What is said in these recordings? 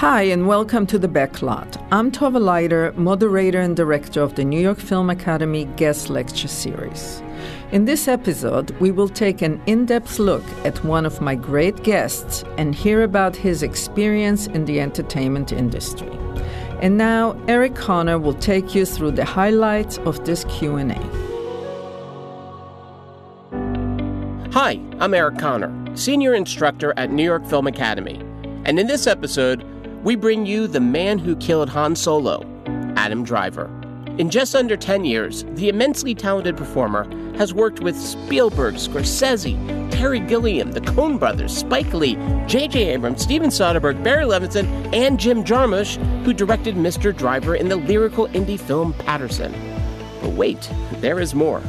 Hi, and welcome to the Backlot. I'm Tova Leiter, moderator and director of the New York Film Academy Guest Lecture Series. In this episode, we will take an in depth look at one of my great guests and hear about his experience in the entertainment industry. And now, Eric Connor will take you through the highlights of this Q&A. Hi, I'm Eric Connor, senior instructor at New York Film Academy. And in this episode, we bring you the man who killed Han Solo, Adam Driver. In just under 10 years, the immensely talented performer has worked with Spielberg, Scorsese, Terry Gilliam, the Coen brothers, Spike Lee, J.J. Abrams, Steven Soderbergh, Barry Levinson, and Jim Jarmusch, who directed Mr. Driver in the lyrical indie film Paterson. But wait, there is more.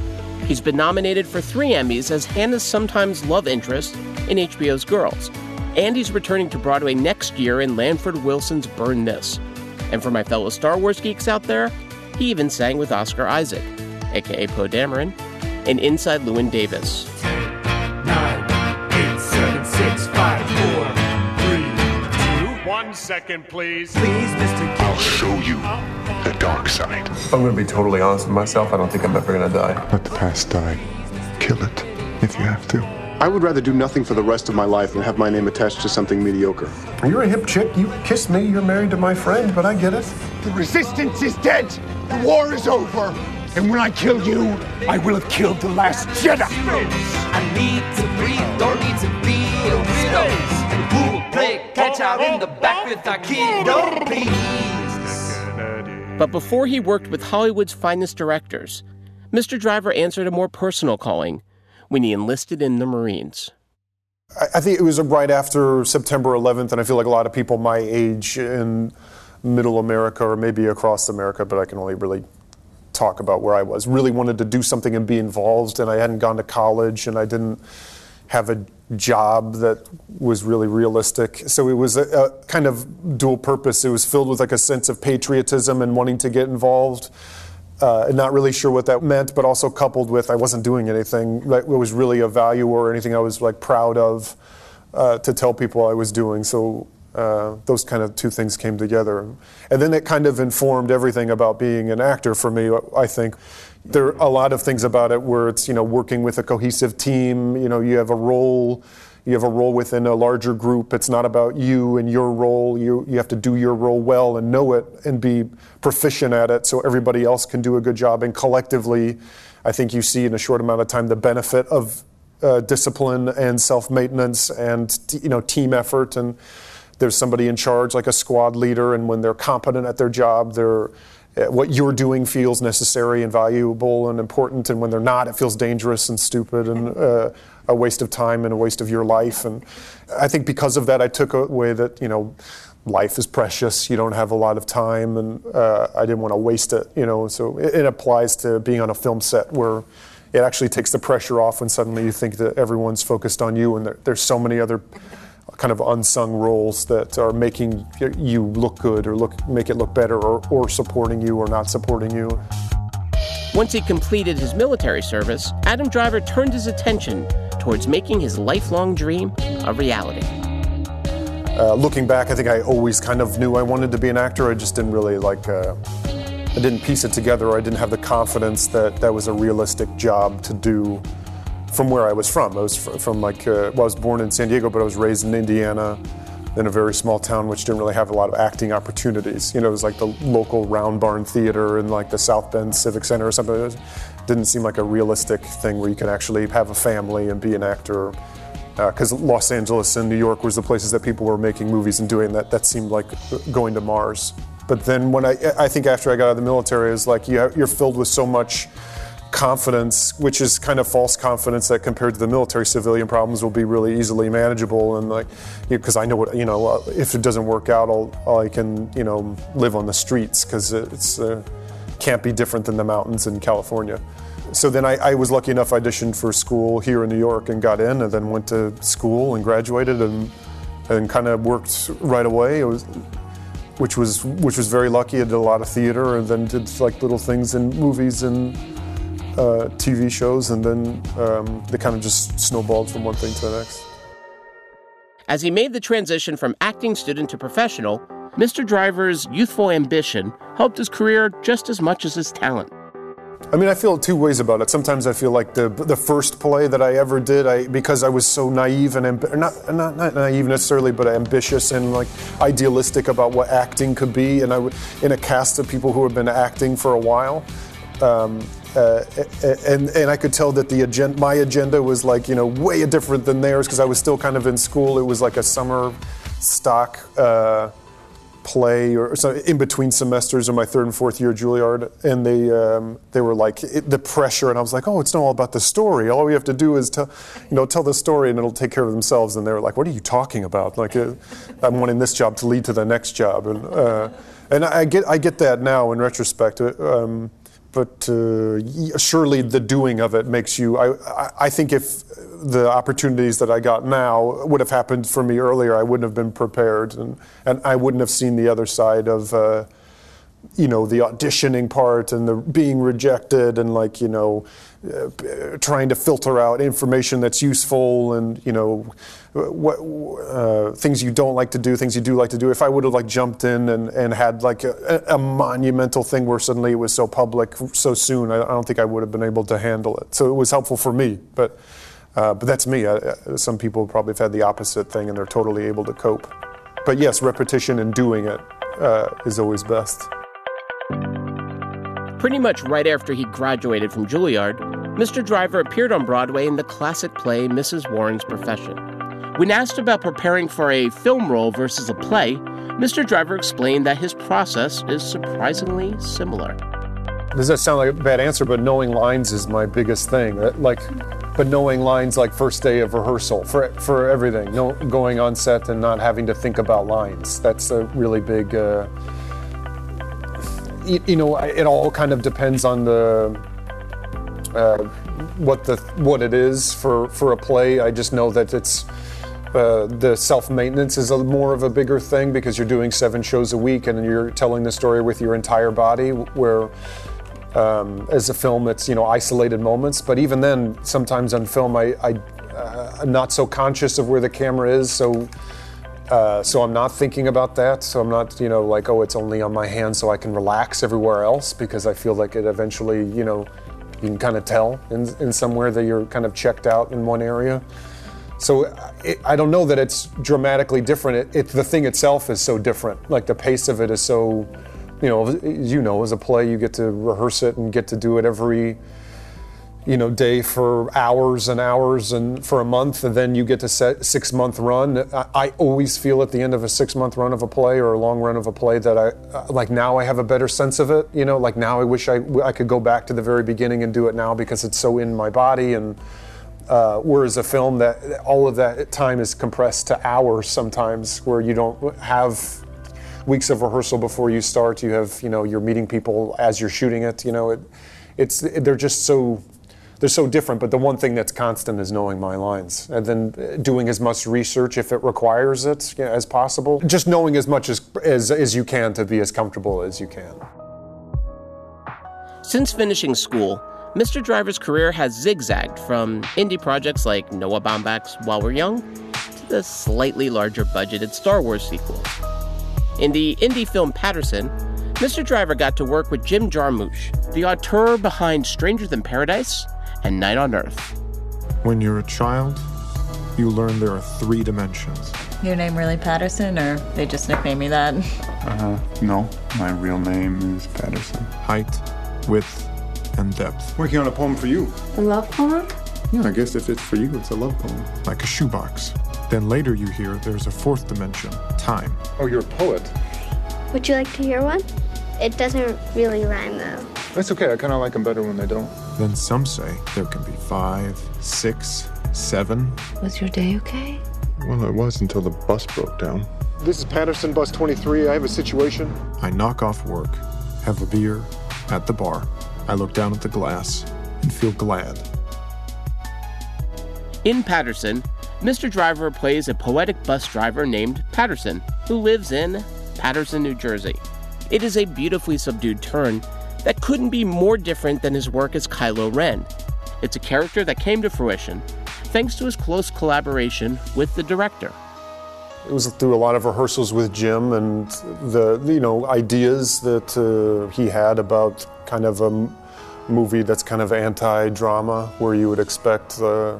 He's been nominated for three Emmys as Hannah's sometimes love interest in HBO's Girls, and he's returning to Broadway next year in Lanford Wilson's Burn This. And for my fellow Star Wars geeks out there, he even sang with Oscar Isaac, aka Poe Dameron, in Inside Llewyn Davis. Nine, eight, seven, six, five, four, three, two, One second, please. Please, Mr. I'll show you the dark side. I'm gonna be totally honest with myself. I don't think I'm ever gonna die. Let the past die. Kill it if you have to. I would rather do nothing for the rest of my life than have my name attached to something mediocre. You're a hip chick. You kissed me. You're married to my friend, but I get it. The resistance is dead. The war is over. And when I kill you, I will have killed the last Jedi. I need to breathe, don't need to be a widow. And who will play catch out in the back with our kiddo, please? But before he worked with Hollywood's finest directors, Mr. Driver answered a more personal calling when he enlisted in the Marines. I, think it was right after September 11th, and I feel like a lot of people my age in middle America or maybe across America, but I can only really talk about where I was. Really wanted to do something and be involved, and I hadn't gone to college, and I didn't have a job that was really realistic. So it was a, a kind of dual purpose. It was filled with like a sense of patriotism and wanting to get involved. Uh, and not really sure what that meant, but also coupled with I wasn't doing anything that was really of value or anything I was like proud of uh, to tell people I was doing. So uh, those kind of two things came together, and then it kind of informed everything about being an actor for me. I think there are a lot of things about it where it's you know working with a cohesive team. You know you have a role. You have a role within a larger group. It's not about you and your role. You, you have to do your role well and know it and be proficient at it so everybody else can do a good job. And collectively, I think you see in a short amount of time the benefit of uh, discipline and self maintenance and you know team effort. And there's somebody in charge, like a squad leader, and when they're competent at their job, they're uh, what you're doing feels necessary and valuable and important, and when they're not, it feels dangerous and stupid and uh, a waste of time and a waste of your life. And I think because of that, I took away that you know life is precious. You don't have a lot of time, and uh, I didn't want to waste it. You know, so it, it applies to being on a film set where it actually takes the pressure off when suddenly you think that everyone's focused on you, and there, there's so many other kind of unsung roles that are making you look good or look make it look better or, or supporting you or not supporting you. Once he completed his military service, Adam Driver turned his attention towards making his lifelong dream a reality. Uh, looking back, I think I always kind of knew I wanted to be an actor. I just didn't really like, uh, I didn't piece it together. I didn't have the confidence that that was a realistic job to do from where I was from. I was from like, uh, well, I was born in San Diego, but I was raised in Indiana in a very small town which didn't really have a lot of acting opportunities. You know, it was like the local Round Barn Theater and like the South Bend Civic Center or something. It didn't seem like a realistic thing where you can actually have a family and be an actor. Because uh, Los Angeles and New York was the places that people were making movies and doing that. That seemed like going to Mars. But then when I, I think after I got out of the military, it's like you you're filled with so much confidence, which is kind of false confidence that compared to the military civilian problems will be really easily manageable. And like, because I know what, you know, if it doesn't work out, I'll, I can, you know, live on the streets because it's uh, can't be different than the mountains in California. So then I, I, was lucky enough I auditioned for school here in New York and got in, and then went to school and graduated and and kind of worked right away. It was, which was which was very lucky. I did a lot of theater and then did like little things in movies and uh, TV shows, and then um, they kind of just snowballed from one thing to the next. As he made the transition from acting student to professional, Mr. Driver's youthful ambition helped his career just as much as his talent. I mean, I feel two ways about it. Sometimes I feel like the the first play that I ever did, I because I was so naive and amb- not, not not naive necessarily, but ambitious and like idealistic about what acting could be, and I w- in a cast of people who have been acting for a while. Um, uh, and and I could tell that the agenda, my agenda was like you know way different than theirs because I was still kind of in school. It was like a summer stock. Uh, play or so in between semesters in my third and fourth year at Juilliard, and they um, they were like it, the pressure, and I was like, oh, it's not all about the story. All we have to do is tell, you know, tell the story, and it'll take care of themselves. And they were like, what are you talking about? Like, uh, I'm wanting this job to lead to the next job, and uh, and I get I get that now in retrospect. Um, but uh, surely the doing of it makes you. I, I think if the opportunities that I got now would have happened for me earlier, I wouldn't have been prepared, and, and I wouldn't have seen the other side of, uh, you know, the auditioning part and the being rejected, and like you know, uh, trying to filter out information that's useful, and you know, what uh, things you don't like to do, things you do like to do. If I would have like jumped in and, and had like a, a monumental thing where suddenly it was so public so soon, I, I don't think I would have been able to handle it. So it was helpful for me, but. Uh, but that's me. I, some people probably have had the opposite thing and they're totally able to cope. But yes, repetition and doing it uh, is always best. Pretty much right after he graduated from Juilliard, Mr. Driver appeared on Broadway in the classic play Mrs. Warren's Profession. When asked about preparing for a film role versus a play, Mr. Driver explained that his process is surprisingly similar. Does that sound like a bad answer? But knowing lines is my biggest thing. Like, but knowing lines like first day of rehearsal for for everything. No, going on set and not having to think about lines. That's a really big. Uh, you, know, it all kind of depends on the. Uh, what the what it is for for a play. I just know that it's uh, the self maintenance is a more of a bigger thing because you're doing seven shows a week and you're telling the story with your entire body. Where um, as a film, it's you know isolated moments. But even then, sometimes on film, I, I uh, I'm not so conscious of where the camera is, so. Uh, so I'm not thinking about that. So I'm not, you know, like, oh, it's only on my hand, so I can relax everywhere else because I feel like it eventually, you know, you can kind of tell in, in somewhere that you're kind of checked out in one area. So it, I don't know that it's dramatically different. It, it, the thing itself is so different. Like the pace of it is so you know, you know, as a play, you get to rehearse it and get to do it every, you know, day for hours and hours and for a month, and then you get to set six month run. I, I always feel at the end of a six month run of a play or a long run of a play that I uh, like now I have a better sense of it. You know, like now I wish I I could go back to the very beginning and do it now because it's so in my body and. Uh, whereas a film that all of that time is compressed to hours sometimes, where you don't have weeks of rehearsal before you start. You have, you know, you're meeting people as you're shooting it. You know, it, it's they're just so they're so different. But the one thing that's constant is knowing my lines, and then doing as much research if it requires it you know, as possible. Just knowing as much as, as as you can to be as comfortable as you can. Since finishing school, Mr. Driver's career has zigzagged from indie projects like Noah Baumbach's While We're Young to the slightly larger budgeted Star Wars sequel. In the indie film Paterson, Mr. Driver got to work with Jim Jarmusch, the auteur behind Stranger Than Paradise and Night on Earth. When you're a child, you learn there are three dimensions. Your name really Paterson, or they just nickname me that? Uh, no. My real name is Paterson. Height, width, and depth. Working on a poem for you. A love poem? Yeah, I guess if it's for you, it's a love poem. Like a shoebox. Then later you hear there's a fourth dimension, time. Oh, you're a poet. Would you like to hear one? It doesn't really rhyme though. That's okay. I kind of like them better when they don't. Then some say there can be five, six, seven. Was your day okay? Well, it was until the bus broke down. This is Paterson, Bus 23. I have a situation. I knock off work, have a beer at the bar. I look down at the glass and feel glad. In Paterson, Mr. Driver plays a poetic bus driver named Paterson, who lives in Paterson, New Jersey. It is a beautifully subdued turn that couldn't be more different than his work as Kylo Ren. It's a character that came to fruition thanks to his close collaboration with the director. it was through a lot of rehearsals with Jim and the you know ideas that uh, he had about kind of a movie that's kind of anti-drama, where you would expect the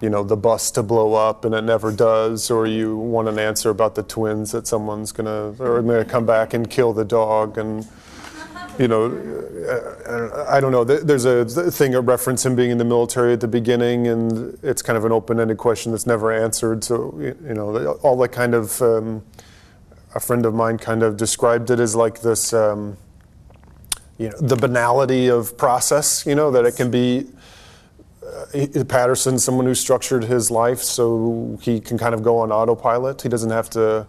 you know the bus to blow up and it never does, or you want an answer about the twins that someone's gonna or gonna come back and kill the dog and you know, uh, I don't know. There's a thing, a reference him being in the military at the beginning, and it's kind of an open-ended question that's never answered. So, you know, all that kind of. Um, a friend of mine kind of described it as like this, um, you know, the banality of process. You know, that it can be. Uh, Paterson, someone who structured his life so he can kind of go on autopilot. He doesn't have to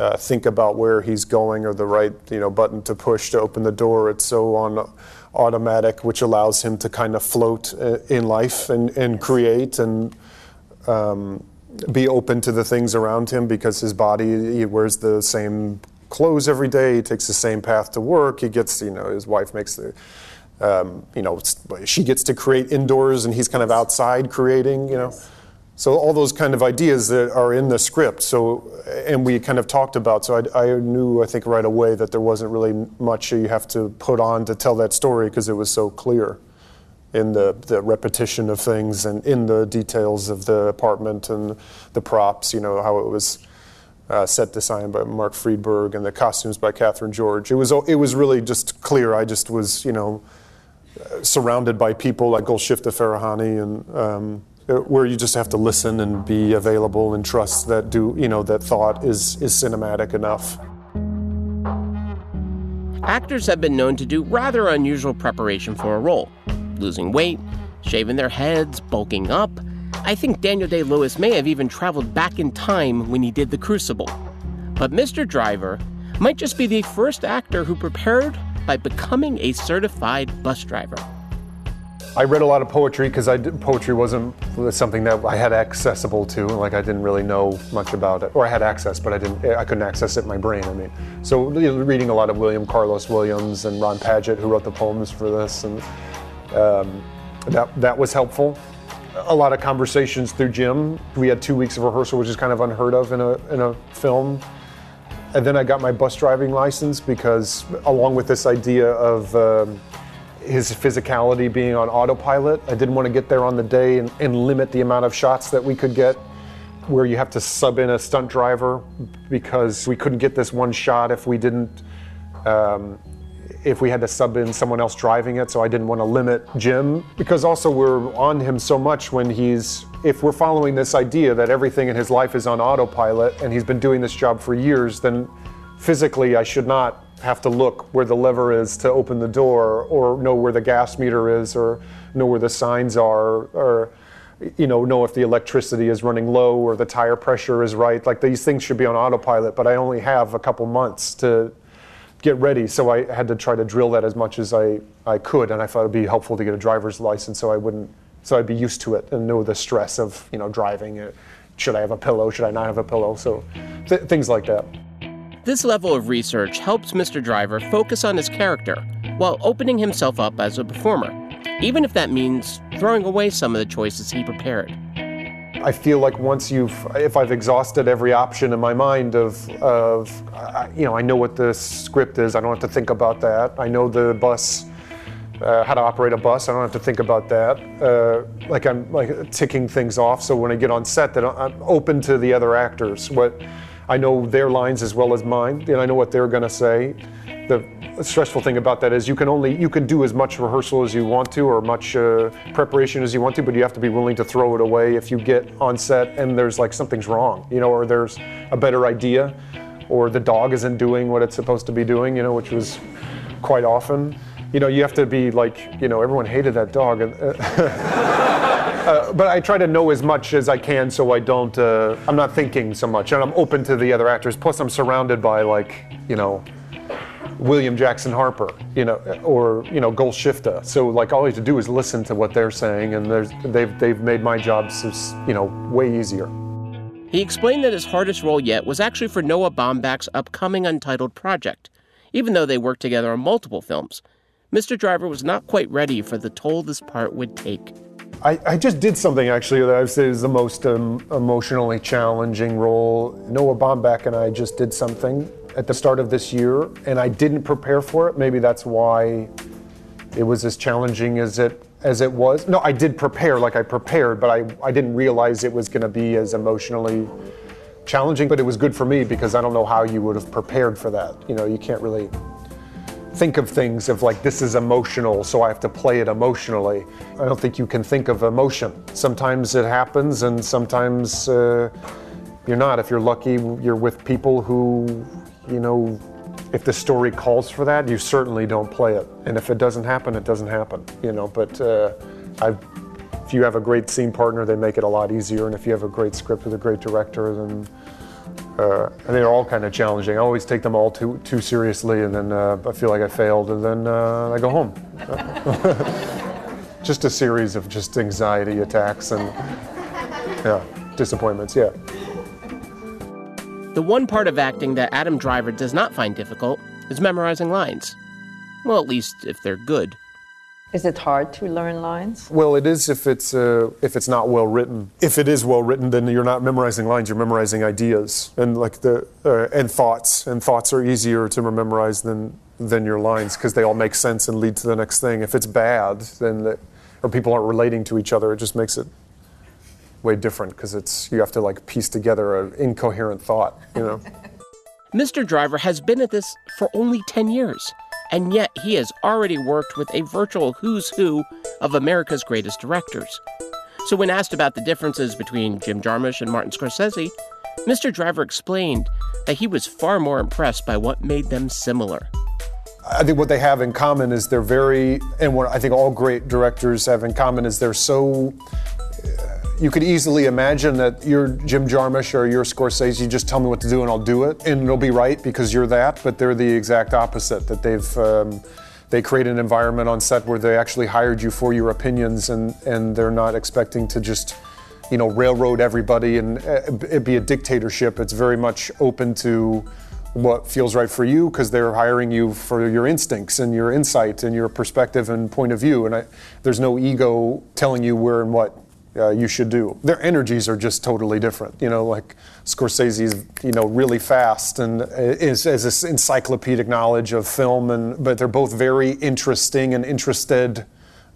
uh, think about where he's going or the right you know button to push to open the door. It's so on automatic, which allows him to kind of float uh, in life and, and create and um, be open to the things around him because his body he wears the same clothes every day. He takes the same path to work. He gets you know his wife makes the um, you know she gets to create indoors and he's kind of outside creating you know. So all those kind of ideas that are in the script. So and we kind of talked about. So I, I, knew I think right away that there wasn't really much you have to put on to tell that story because it was so clear in the, the repetition of things and in the details of the apartment and the props. You know how it was. Uh, set design by Mark Friedberg and the costumes by Catherine George. It was it was really just clear. I just was you know surrounded by people like Golshifteh Farahani and um, uh, Uh, where you just have to listen and be available and trust that do you know that thought is is cinematic enough. Actors have been known to do rather unusual preparation for a role, losing weight, shaving their heads, bulking up. I think Daniel Day Lewis may have even traveled back in time when he did The Crucible. But Mr. Driver might just be the first actor who prepared by becoming a certified bus driver. I read a lot of poetry because poetry wasn't something that I had accessible to. Like I didn't really know much about it, or I had access, but I didn't. I couldn't access it in my brain. I mean, so reading a lot of William Carlos Williams and Ron Padgett, who wrote the poems for this, and um, that that was helpful. A lot of conversations through Jim. We had two weeks of rehearsal, which is kind of unheard of in a in a film. And then I got my bus driving license because, along with this idea of um, his physicality being on autopilot. I didn't want to get there on the day and, and, limit the amount of shots that we could get where you have to sub in a stunt driver because we couldn't get this one shot if we didn't um, if we had to sub in someone else driving it so i didn't want to limit jim because also we're on him so much when he's if we're following this idea that everything in his life is on autopilot and he's been doing this job for years then physically i should not have to look where the lever is to open the door or know where the gas meter is or know where the signs are or you know know if the electricity is running low or the tire pressure is right. Like these things should be on autopilot but i only have a couple months to get ready. So i had to try to drill that as much as i, I could and i thought it would be helpful to get a driver's license so i wouldn't so i'd be used to it and know the stress of you know driving it. Should i have a pillow? Should i not have a pillow? So th- things like that this level of research helps Mr. Driver focus on his character while opening himself up as a performer, even if that means throwing away some of the choices he prepared. I feel like once you've, if I've exhausted every option in my mind of, of you know, I know what the script is, I don't have to think about that. I know the bus, uh, how to operate a bus, I don't have to think about that. Uh, like I'm like ticking things off, so when I get on set, that I'm open to the other actors. What I know their lines as well as mine, and I know what they're going to say. The stressful thing about that is you can only you can do as much rehearsal as you want to or much uh, preparation as you want to, but you have to be willing to throw it away if you get on set and there's like something's wrong, you know, or there's a better idea, or the dog isn't doing what it's supposed to be doing, you know, which was quite often. You know, you have to be like, you know, everyone hated that dog. Uh, but I try to know as much as I can so I don't, uh, I'm not thinking so much. And I'm open to the other actors. Plus, I'm surrounded by, like, you know, William Jackson Harper, you know, or, you know, Golshifteh. So, like, all I have to do is listen to what they're saying, and they've, they've made my job, you know, way easier. He explained that his hardest role yet was actually for Noah Baumbach's upcoming Untitled project, even though they worked together on multiple films. Mr. Driver was not quite ready for the toll this part would take. I, I just did something actually that I would say is the most um, emotionally challenging role. Noah Baumbach and I just did something at the start of this year, and I didn't prepare for it. Maybe that's why it was as challenging as it as it was. No, I did prepare, like I prepared, but I, I didn't realize it was going to be as emotionally challenging. But it was good for me because I don't know how you would have prepared for that. You know, you can't really think of things of like this is emotional, so I have to play it emotionally. I don't think you can think of emotion. Sometimes it happens, and sometimes uh, you're not. If you're lucky, you're with people who, you know, if the story calls for that, you certainly don't play it. And if it doesn't happen, it doesn't happen. You know, but uh, I've, if you have a great scene partner, they make it a lot easier. And if you have a great script with a great director, then uh, and they're all kind of challenging. I always take them all too too seriously, and then uh, I feel like I failed, and then uh, I go home. just a series of just anxiety attacks and yeah, disappointments. Yeah. The one part of acting that Adam Driver does not find difficult is memorizing lines. Well, at least if they're good. Is it hard to learn lines? Well, it is if it's uh, if it's not well written. If it is well written, then you're not memorizing lines. You're memorizing ideas and like the uh, and thoughts. And thoughts are easier to memorize than than your lines because they all make sense and lead to the next thing. If it's bad, then the, or people aren't relating to each other, it just makes it way different because it's you have to like piece together an incoherent thought. You know. Mr. Driver has been at this for only 10 years, and yet he has already worked with a virtual who's who of America's greatest directors. So, when asked about the differences between Jim Jarmusch and Martin Scorsese, Mr. Driver explained that he was far more impressed by what made them similar. I think what they have in common is they're very, and what I think all great directors have in common is they're so you could easily imagine that you're Jim Jarmusch or you're Scorsese. You just tell me what to do and I'll do it, and it'll be right because you're that. But they're the exact opposite. That they've um, they create an environment on set where they actually hired you for your opinions, and and they're not expecting to just you know railroad everybody and uh, it be a dictatorship. It's very much open to what feels right for you because they're hiring you for your instincts and your insight and your perspective and point of view. And I, there's no ego telling you where and what uh, you should do. Their energies are just totally different. You know, like Scorsese's, you know, really fast and is has this encyclopedic knowledge of film, and but they're both very interesting and interested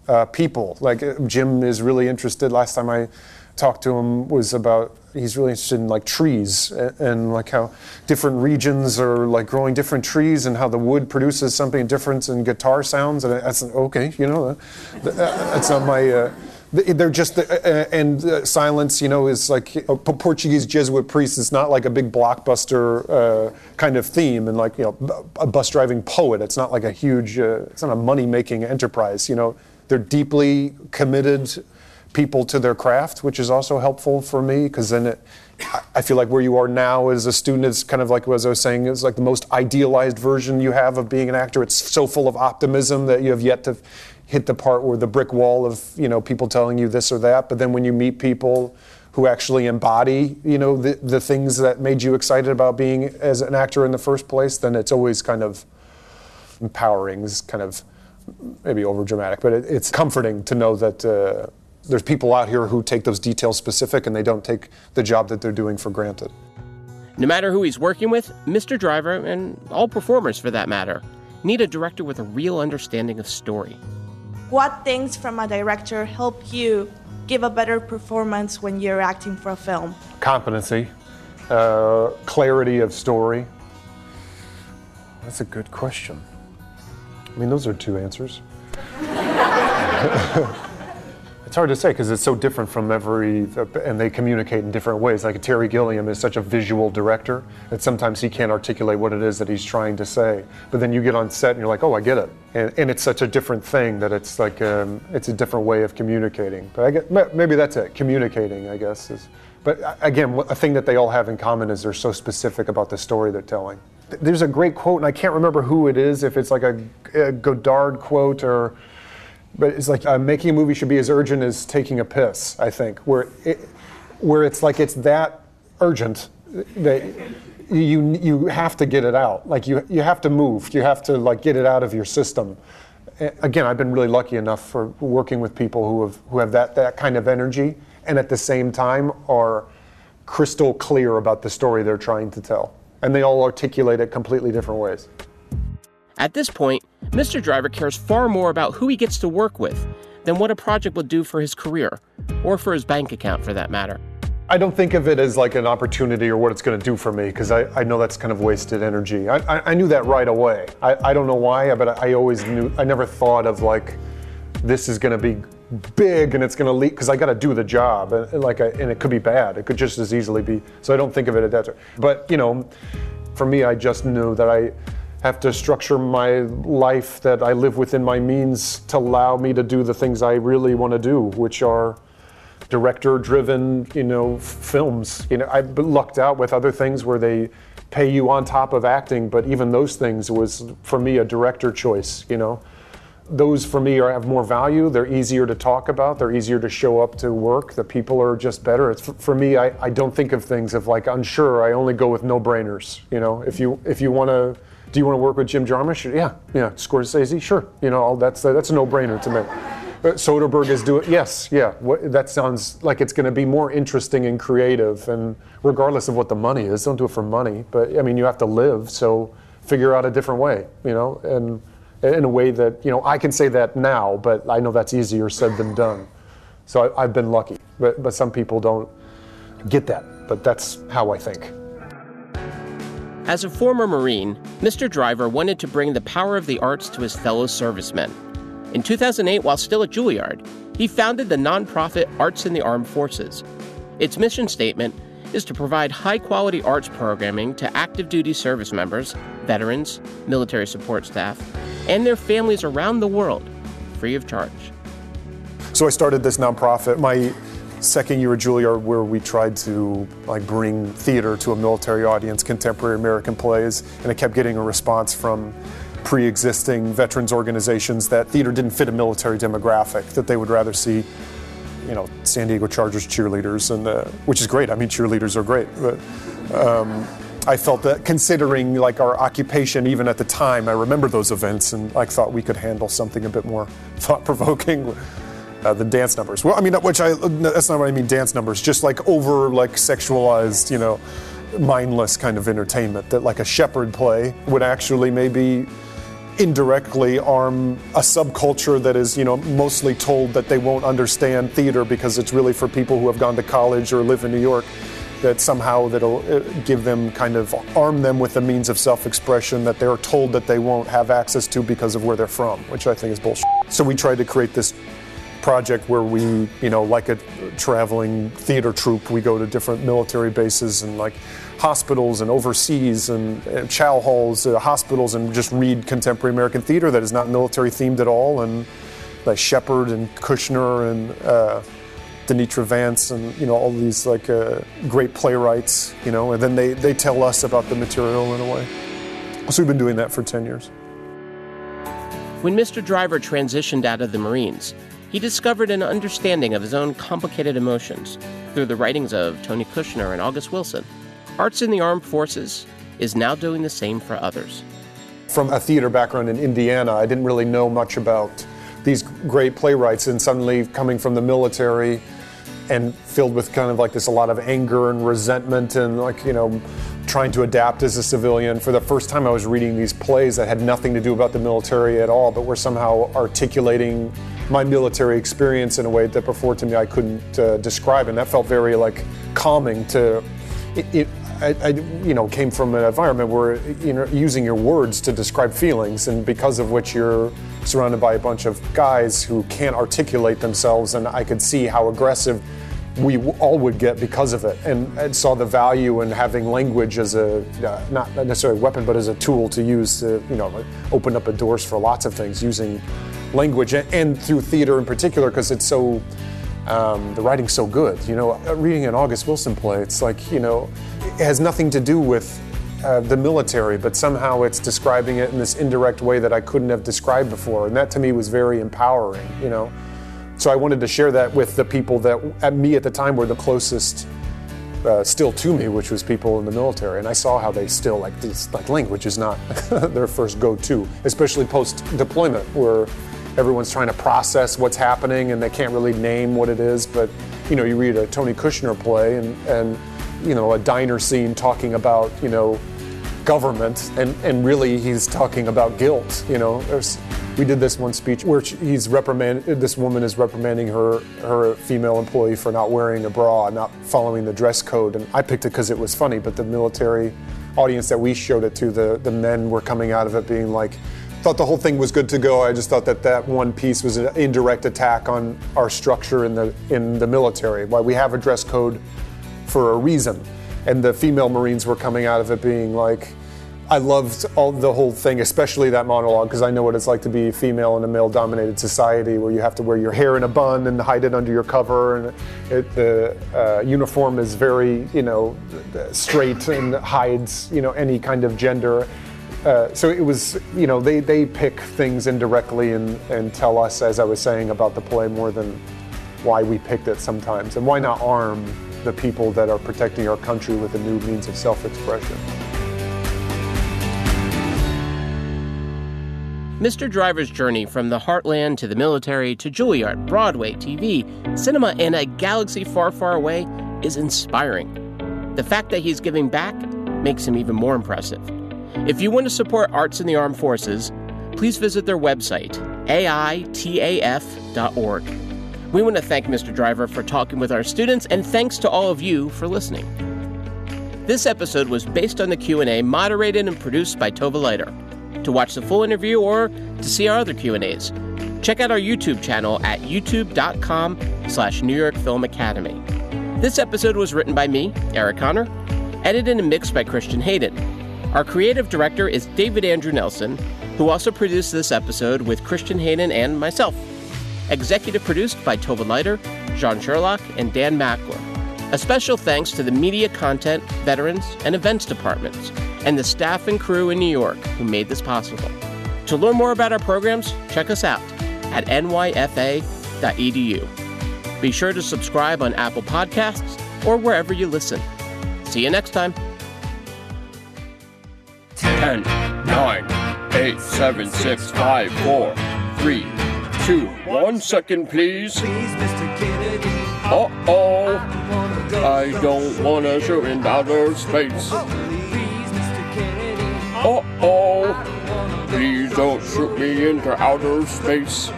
uh, people. Like uh, Jim is really interested. Last time I talked to him was about he's really interested in like trees and, and, like how different regions are like growing different trees and how the wood produces something different in guitar sounds and that's okay you know that's not my uh, they're just, uh, and uh, silence, you know, is like a Portuguese Jesuit priest. It's not like a big blockbuster uh, kind of theme, and like you know, a bus driving poet. It's not like a huge. Uh, it's not a money making enterprise. You know, they're deeply committed people to their craft, which is also helpful for me because then it. I feel like where you are now as a student is kind of like as I was saying, is like the most idealized version you have of being an actor. It's so full of optimism that you have yet to hit the part where the brick wall of you know people telling you this or that but then when you meet people who actually embody you know the, the things that made you excited about being as an actor in the first place then it's always kind of empowering it's kind of maybe over dramatic but it, it's comforting to know that uh, there's people out here who take those details specific and they don't take the job that they're doing for granted. No matter who he's working with mr driver and all performers for that matter need a director with a real understanding of story what things from a director help you give a better performance when you're acting for a film? Competency, uh, clarity of story. That's a good question. I mean, those are two answers. It's hard to say because it's so different from every, and they communicate in different ways. Like Terry Gilliam is such a visual director that sometimes he can't articulate what it is that he's trying to say. But then you get on set and you're like, oh, I get it. And, and it's such a different thing that it's like, um, it's a different way of communicating. But I maybe that's it, communicating, I guess. Is, but again, a thing that they all have in common is they're so specific about the story they're telling. There's a great quote, and I can't remember who it is, if it's like a, a Godard quote or but it's like uh, making a movie should be as urgent as taking a piss. I think where it, where it's like it's that urgent that you you have to get it out. Like you you have to move. You have to like get it out of your system. again, I've been really lucky enough for working with people who have who have that that kind of energy, and at the same time are crystal clear about the story they're trying to tell, and they all articulate it completely different ways. At this point, Mr. Driver cares far more about who he gets to work with than what a project will do for his career, or for his bank account for that matter. I don't think of it as like an opportunity or what it's going to do for me because I, I know that's kind of wasted energy. I, I, I knew that right away. I, I don't know why, but I always knew, I never thought of like, this is going to be big and it's going to leak because I got to do the job and, like I, and it could be bad. It could just as easily be. So I don't think of it as that. But you know, for me, I just knew that I have to structure my life that I live within my means to allow me to do the things I really want to do, which are director driven, you know, films. You know, I lucked out with other things where they pay you on top of acting, but even those things was for me a director choice, you know. Those for me are, have more value. They're easier to talk about. They're easier to show up to work. The people are just better. It's for me. I, I don't think of things of like unsure. I only go with no brainers. You know, if you if you want to, do you want to work with Jim Jarmusch? Yeah, yeah. Scorsese, sure. You know, that's that's a no brainer to me. Uh, Soderbergh is doing yes, yeah. What, that sounds like it's going to be more interesting and creative, and regardless of what the money is, don't do it for money. But I mean, you have to live, so figure out a different way, you know, and in a way that you know I can say that now, but I know that's easier said than done. So I, I've been lucky, but but some people don't get that. But that's how I think. As a former Marine, Mr. Driver wanted to bring the power of the arts to his fellow servicemen. In 2008, while still at Juilliard, he founded the nonprofit Arts in the Armed Forces. Its mission statement is to provide high quality arts programming to active duty service members, veterans, military support staff, and their families around the world, free of charge. So I started this nonprofit my second year at Juilliard, where we tried to like bring theater to a military audience, contemporary American plays, and it kept getting a response from pre-existing veterans organizations that theater didn't fit a military demographic, that they would rather see, you know, San Diego Chargers cheerleaders, and uh, which is great. I mean, cheerleaders are great, but. Um, I felt that considering like our occupation, even at the time, I remember those events and like thought we could handle something a bit more thought-provoking uh, than dance numbers. Well, I mean, which I that's not what I mean. Dance numbers, just like over like sexualized, you know, mindless kind of entertainment that like a Shepard play would actually maybe indirectly arm a subculture that is, you know, mostly told that they won't understand theater because it's really for people who have gone to college or live in New York that somehow that'll uh, give them kind of arm them with the means of self-expression that they're told that they won't have access to because of where they're from, which I think is bullshit. So we tried to create this project where we, you know, like a traveling theater troupe, we go to different military bases and like hospitals and overseas and, and chow halls, uh, hospitals, and just read contemporary American theater that is not military themed at all. And like Shepard and Kushner and uh, Denitra Vance and you know all these like uh, great playwrights, you know, and then they they tell us about the material in a way. So we've been doing that for ten years. When Mr. Driver transitioned out of the Marines, he discovered an understanding of his own complicated emotions through the writings of Tony Kushner and August Wilson. Arts in the Armed Forces is now doing the same for others. From a theater background in Indiana, I didn't really know much about these great playwrights, and suddenly coming from the military and filled with kind of like this a lot of anger and resentment and like you know trying to adapt as a civilian for the first time i was reading these plays that had nothing to do about the military at all but were somehow articulating my military experience in a way that before to me i couldn't uh, describe. And that felt very like calming to it, it I, I, you know, came from an environment where you know using your words to describe feelings, and because of which you're surrounded by a bunch of guys who can't articulate themselves, and I could see how aggressive we all would get because of it, and, saw the value in having language as a uh, not necessarily a weapon, but as a tool to use to you know open up doors for lots of things using language and, through theater in particular because it's so um, the writing's so good. You know, reading an August Wilson play, it's like, you know, it has nothing to do with uh, the military, but somehow it's describing it in this indirect way that I couldn't have described before. And that to me was very empowering, you know. So I wanted to share that with the people that, at me at the time, were the closest uh, still to me, which was people in the military, and I saw how they still like this. Like language is not their first go-to, especially post-deployment, where everyone's trying to process what's happening and they can't really name what it is. But you know, you read a Tony Kushner play and and you know a diner scene talking about you know government, and, and really he's talking about guilt. You know, There's, we did this one speech where he's reprimanded. This woman is reprimanding her her female employee for not wearing a bra, not following the dress code, and I picked it because it was funny. But the military audience that we showed it to, the the men were coming out of it being like. Thought the whole thing was good to go. I just thought that that one piece was an indirect attack on our structure in the in the military. Why we have a dress code for a reason and the female Marines were coming out of it being like, I loved all the whole thing, especially that monologue, because I know what it's like to be female in a male-dominated society where you have to wear your hair in a bun and hide it under your cover, and it, the uh, uniform is very, you know, straight and hides, you know, any kind of gender. Uh, so it was, you know, they, they pick things indirectly and, and tell us, as I was saying, about the play more than why we picked it sometimes, and why not arm the people that are protecting our country with a new means of self-expression. Mr. Driver's journey from the heartland to the military to Juilliard, Broadway, TV, cinema, and a galaxy far, far away is inspiring. The fact that he's giving back makes him even more impressive. If you want to support Arts in the Armed Forces, please visit their website, aitaf.org. We want to thank Mr. Driver for talking with our students, and thanks to all of you for listening. This episode was based on the Q&A moderated and produced by Tova Leiter. To watch the full interview or to see our other Q&As, check out our YouTube channel at youtube.com slash New York Film Academy. This episode was written by me, Eric Connor, edited and mixed by Christian Hayden. Our creative director is David Andrew Nelson, who also produced this episode with Christian Hayden and myself. Executive produced by Tova Leiter, John Sherlock, and Dan Mackler. A special thanks to the media content, veterans, and events departments, and the staff and crew in New York who made this possible. To learn more about our programs, check us out at nyfa.edu. Be sure to subscribe on Apple Podcasts or wherever you listen. See you next time. 10, 9, 8, 7, 6, 5, 4, 3, 2, 1 second, please. Uh oh. I don't wanna shoot in outer space. Uh oh. Please don't shoot me into outer space.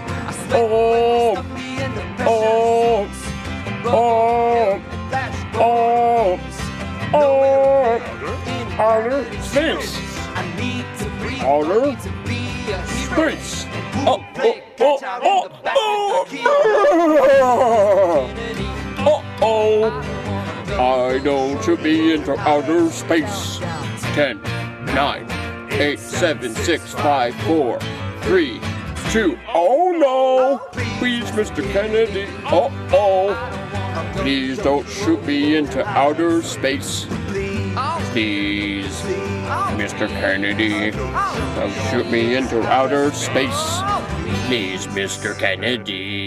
Oh. Oh. Oh. Oh. Oh. Outer space. Outer space. Oh, oh, oh, oh, oh. Uh oh. I don't shoot me into outer space. 10, 9, 8, 7, 6, 5, 4, 3, 2. Oh no! Please, Mr. Kennedy. Uh oh. Please don't shoot me into outer space. Please, Mr. Kennedy. Don't shoot me into outer space. Please, Mr. Kennedy.